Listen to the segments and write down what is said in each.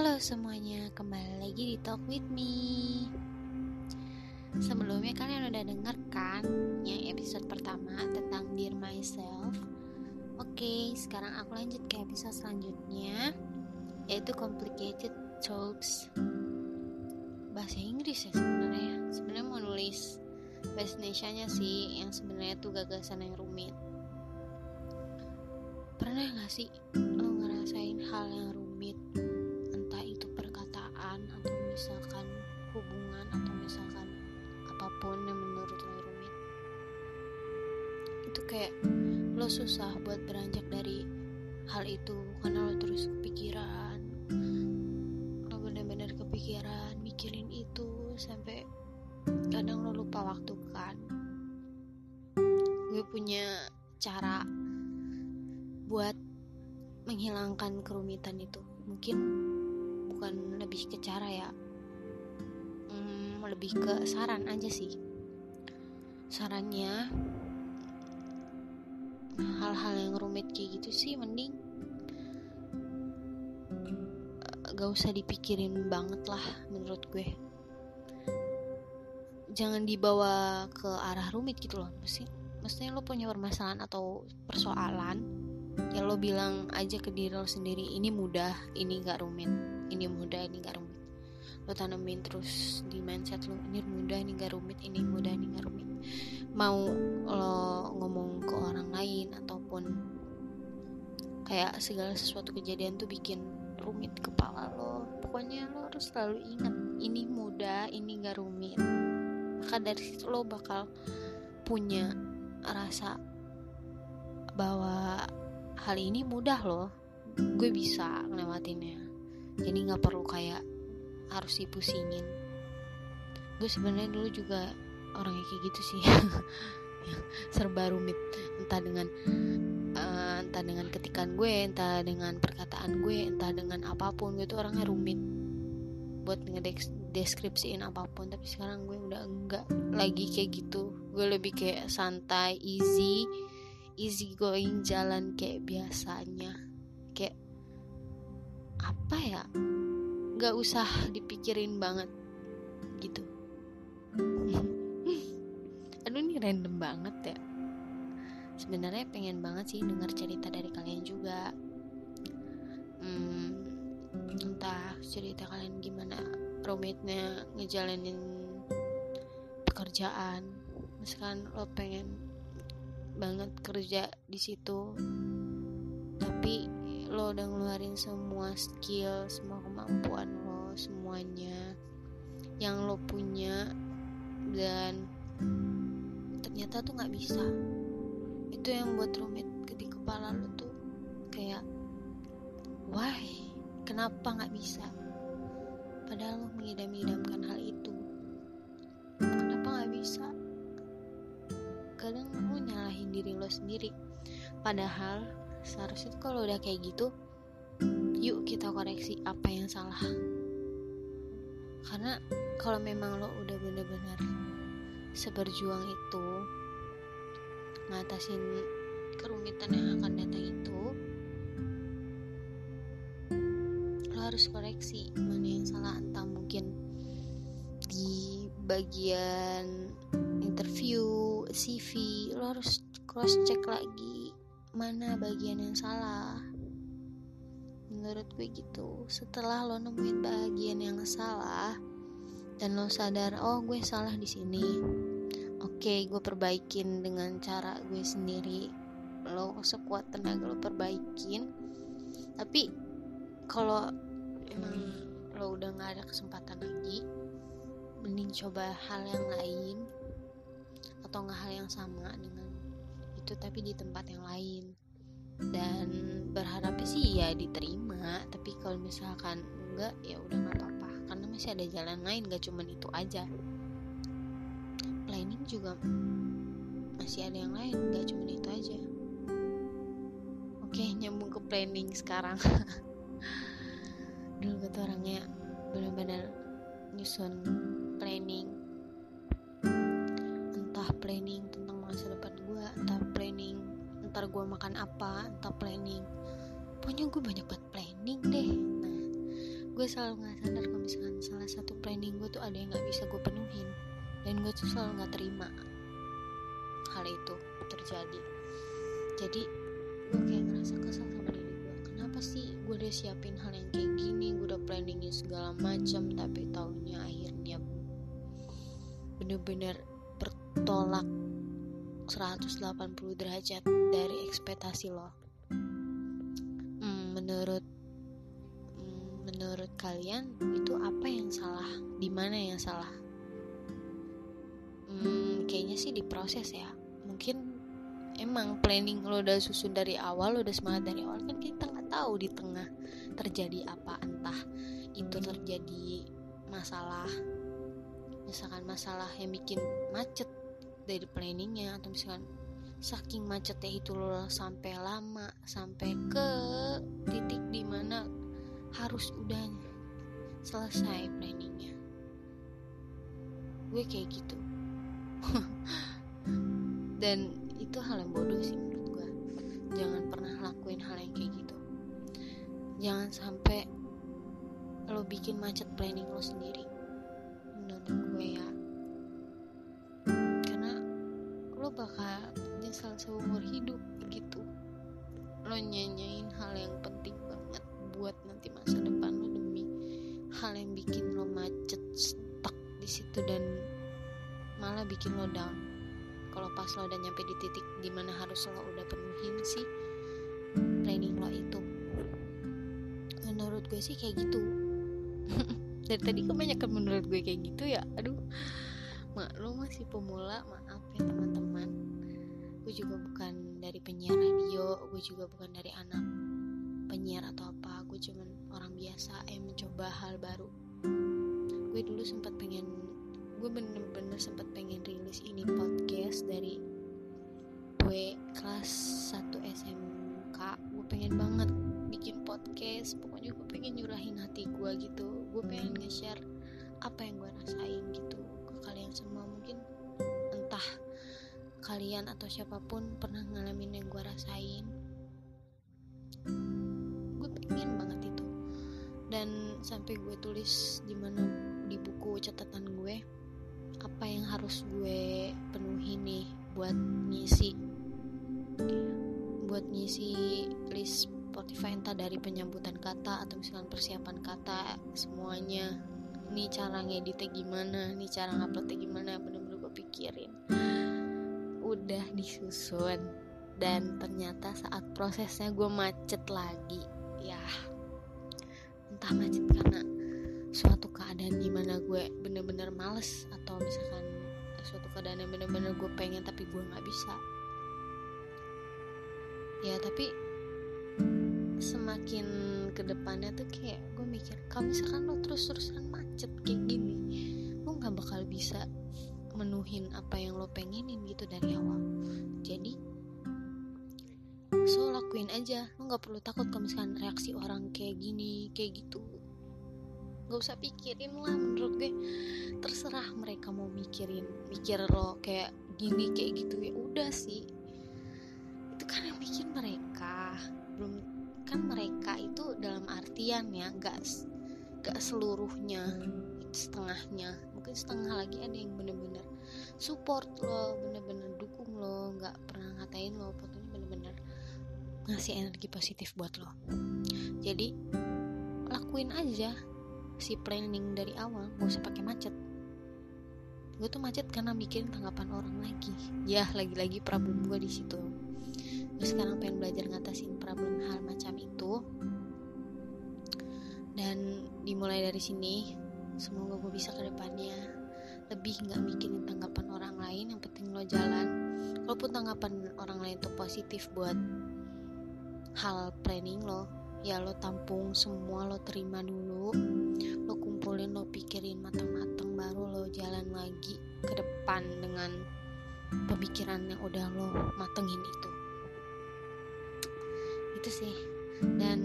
Halo semuanya, kembali lagi di Talk With Me. Sebelumnya kalian udah denger kan yang episode pertama tentang Dear Myself? Oke, sekarang aku lanjut ke episode selanjutnya Yaitu Complicated Talks Bahasa Inggris ya sebenarnya. Sebenarnya mau nulis bahasa Indonesia sih Yang sebenarnya tuh gagasan yang rumit. Pernah gak sih lo ngerasain hal yang rumit misalkan apa pun yang menurut lo rumit itu kayak lo susah buat beranjak dari hal itu karena lo terus kepikiran. Lo bener-bener kepikiran mikirin itu sampai kadang lo lupa waktu kan? Gue punya cara buat menghilangkan kerumitan itu. Mungkin bukan lebih ke cara ya lebih ke saran aja sih. Sarannya hal-hal yang rumit kayak gitu sih mending eh, gak usah dipikirin banget lah menurut gue. Jangan dibawa ke arah rumit gitu loh mesti maksudnya lo punya permasalahan atau persoalan ya lo bilang aja ke diri lo sendiri ini mudah ini gak rumit ini mudah ini gak rumit lo tanemin terus di mindset lo ini mudah ini gak rumit ini mudah ini gak rumit. Mau lo ngomong ke orang lain ataupun kayak segala sesuatu kejadian tuh bikin rumit kepala lo pokoknya lo harus selalu ingat ini mudah ini gak rumit. Maka dari situ lo bakal punya rasa bahwa hal ini mudah loh gue bisa ngelewatinnya. Jadi nggak perlu kayak harus dipusingin. Gue sebenarnya dulu juga orangnya kayak gitu sih. Serba rumit. Entah dengan uh, entah dengan ketikan gue entah dengan perkataan gue entah dengan apa pun. Gue tuh orangnya rumit. Buat ngedeskripsiin apa pun. Tapi sekarang gue udah enggak lagi kayak gitu. Gue lebih kayak santai easy easy going jalan kayak biasanya. Kayak apa ya nggak usah dipikirin banget gitu. Aduh ini random banget ya. Sebenarnya pengen banget sih dengar cerita dari kalian juga. Hmm, entah cerita kalian gimana rumitnya ngejalanin pekerjaan. Misalkan lo pengen banget kerja di situ lo udah ngeluarin semua skill semua kemampuan lo semuanya yang lo punya dan ternyata tuh nggak bisa. Itu yang buat rumit di kepala lo tuh kayak why? Kenapa nggak bisa? Padahal lo mengidam-idamkan hal itu. Kenapa nggak bisa? Kadang lo nyalahin diri lo sendiri. Padahal seharusnya tuh kalau udah kayak gitu yuk kita koreksi apa yang salah. Karena kalau memang lo udah bener-bener seberjuang itu ngatasin kerumitan yang akan datang itu lo harus koreksi mana yang salah. Entah mungkin di bagian interview CV lo harus cross check lagi mana bagian yang salah? Menurut gue gitu. Setelah lo nemuin bagian yang salah dan lo sadar oh gue salah di sini. Oke gue perbaikin dengan cara gue sendiri. Lo sekuat tenaga lo perbaikin. Tapi kalau emang lo udah nggak ada kesempatan lagi mending coba hal yang lain atau nggak hal yang sama dengan itu tapi di tempat yang lain. Dan berharapnya sih ya diterima tapi kalau misalkan enggak ya udah nggak apa-apa. Karena masih ada jalan lain gak cuman itu aja. Planning juga masih ada yang lain gak cuman itu aja. Oke nyambung ke planning sekarang. Dulu gue tuh orangnya benar-benar nyusun gue makan apa entah planning. Pokoknya gue banyak banget planning deh. Nah gue selalu nggak sadar kalau misalkan salah satu planning gue tuh ada yang nggak bisa gue penuhin. Dan gue tuh selalu nggak terima hal itu terjadi. Jadi gue kayak ngerasa kesal sama diri gue kenapa sih gue udah siapin hal yang kayak gini? Gue udah planningin segala macam tapi tahunya akhirnya bener-bener bertolak 180 derajat dari ekspektasi lo. Hmm, menurut hmm, menurut kalian itu apa yang salah? Di mana yang salah? Hmm, kayaknya sih diproses ya. Mungkin emang planning lo udah susun dari awal lo udah semangat dari awal kan kita nggak tahu di tengah terjadi apa. Entah itu terjadi masalah misalkan masalah yang bikin macet dari planningnya atau misalkan saking macetnya itu lo sampai lama sampai ke titik di mana harus udah selesai planningnya. Gue kayak gitu. Dan itu hal yang bodoh sih menurut gue jangan pernah lakuin hal yang kayak gitu. Jangan sampai lo bikin macet planning lo sendiri yang bikin lo macet stuck di situ dan malah bikin lo down. Kalau pas lo udah nyampe di titik di mana harus lo udah penuhin sih planning lo itu. Menurut gue sih kayak gitu. Dari tadi kebanyakan menurut gue kayak gitu ya aduh. Maklum masih pemula maaf ya teman-teman. Gue juga bukan dari penyiar radio gue juga bukan dari anak penyiar atau apa gue cuman orang biasa yang mencoba hal baru. Gue dulu sempat pengen gue bener-bener sempat pengen rilis ini podcast dari gue kelas 1 SMK gue pengen banget bikin podcast pokoknya gue pengen nyurahin hati gue gitu. Gue pengen nge-share apa yang gue rasain gitu kalian semua. Mungkin entah kalian atau siapa pun pernah ngalamin yang gue rasain dan sampai gue tulis di mana di buku catatan gue apa yang harus gue penuhi nih buat ngisi buat ngisi list Spotify entah dari penyambutan kata atau misalkan persiapan kata semuanya. Nih cara ngeditnya gimana nih cara nguploadnya gimana bener-bener gue pikirin. Udah disusun dan ternyata saat prosesnya gue macet lagi ya entah macet karena suatu keadaan di mana gue bener-bener males atau misalkan suatu keadaan yang bener-bener gue pengen tapi gue nggak bisa. Ya tapi semakin ke depannya tuh kayak gue mikir kalau misalkan lo terus-terusan macet kayak gini lo nggak bakal bisa menuhin apa yang lo pengenin gitu dari awal. Jadi so lakuin aja. Lo nggak perlu takut kalau misalkan reaksi orang kayak gini kayak gitu. Nggak usah pikirin lah menurut gue. Terserah mereka mau mikirin mikir lo kayak gini kayak gitu. Ya udah sih. Itu kan yang bikin mereka belum kan mereka itu dalam artian ya gak gak seluruhnya setengahnya. Mungkin setengah lagi ada yang bener-bener support lo bener-bener dukung lo nggak pernah ngatain lo ngasih energi positif buat lo. Jadi lakuin aja si planning dari awal gak usah pakai macet. Gue tuh macet karena mikirin tanggapan orang lagi. Ya lagi-lagi problem gue di situ. Gue sekarang pengen belajar ngatasin problem hal macam itu. Dan dimulai dari sini semoga gue bisa ke depannya lebih nggak mikirin tanggapan orang lain. Yang penting lo jalan. Walaupun tanggapan orang lain itu positif buat hal planning lo. Ya lo tampung semua lo terima dulu. Lo kumpulin lo pikirin matang-matang baru lo jalan lagi ke depan dengan pemikiran yang udah lo matengin itu. Itu sih. Dan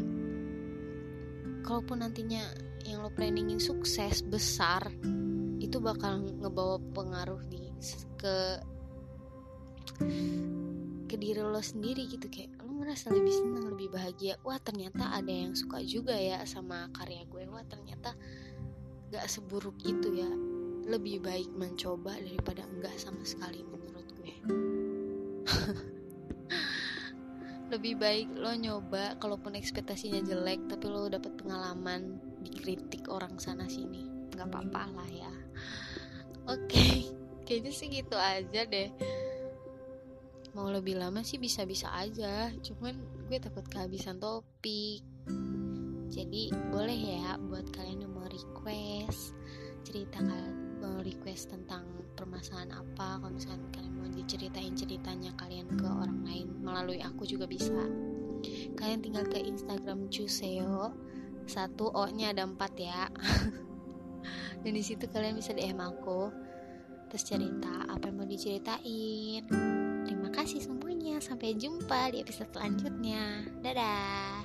kalaupun nantinya yang lo planningin sukses besar itu bakal ngebawa pengaruh di ke ke diri lo sendiri gitu. Kayak lo merasa lebih senang lebih bahagia. Wah ternyata ada yang suka juga ya sama karya gue. Wah ternyata gak seburuk itu ya. Lebih baik mencoba daripada enggak sama sekali menurut gue. Lebih baik lo nyoba kalaupun ekspektasinya jelek tapi lo dapet pengalaman dikritik orang sana sini. Nggak apa-apa lah ya. Oke okay. kayaknya sih gitu aja deh mau lebih lama sih bisa-bisa aja cuman gue takut kehabisan topik. Jadi boleh ya buat kalian yang mau request cerita kalian mau request tentang permasalahan apa kalau misalkan kalian mau diceritain ceritanya kalian ke orang lain melalui aku juga bisa. Kalian tinggal ke Instagram Cuseo satu O nya ada empat ya. Dan di situ kalian bisa DM aku terus cerita apa yang mau diceritain. Sampai jumpa di episode selanjutnya. Dadah.